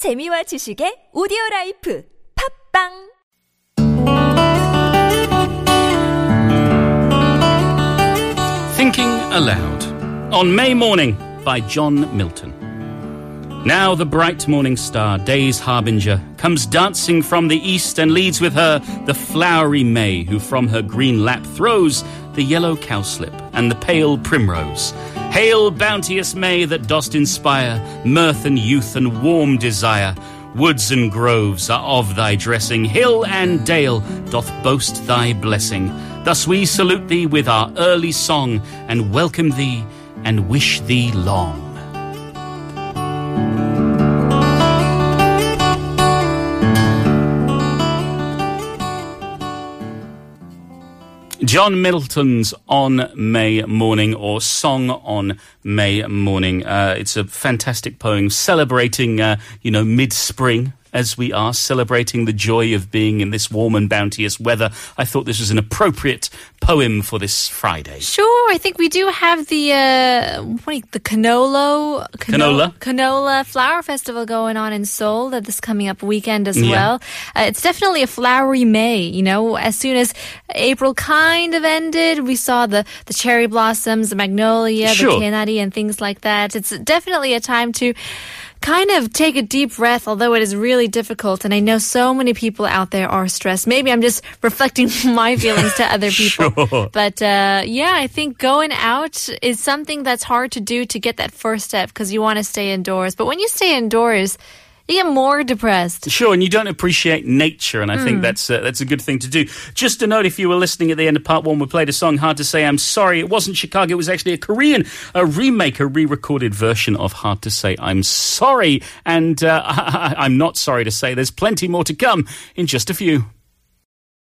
재미와 지식의 오디오 라이프 팝빵 Thinking Aloud on May Morning by John Milton. Now the bright morning star, day's harbinger, comes dancing from the east and leads with her the flowery May, who from her green lap throws the yellow cowslip and the pale primrose. Hail, bounteous May, that dost inspire mirth and youth and warm desire. Woods and groves are of thy dressing, hill and dale doth boast thy blessing. Thus we salute thee with our early song, and welcome thee, and wish thee long. John Milton's On May Morning or Song on May Morning. Uh, it's a fantastic poem celebrating, uh, you know, mid spring. As we are celebrating the joy of being in this warm and bounteous weather, I thought this was an appropriate poem for this Friday. Sure, I think we do have the uh, what, the Canolo Canola. Canola Flower Festival going on in Seoul that this coming up weekend as Yeah. well. Uh, it's definitely a flowery May. You know, as soon as April kind of ended, we saw the the cherry blossoms, the magnolia, Sure. the canary, and things like that. It's definitely a time to. Kind of take a deep breath, although it is really difficult. And I know so many people out there are stressed. Maybe I'm just reflecting my feelings to other people. Sure. But uh, yeah, I think going out is something that's hard to do to get that first step because you want to stay indoors. But when you stay indoors, you get more depressed. Sure, and you don't appreciate nature, and I think that's uh, that's a good thing to do. Just a note: if you were listening at the end of part one, we played a song. Hard to say. I'm sorry, it wasn't Chicago. It was actually a Korean a remake, a re-recorded version of Hard to Say. I'm sorry, and uh, I'm not sorry to say. There's plenty more to come in just a few.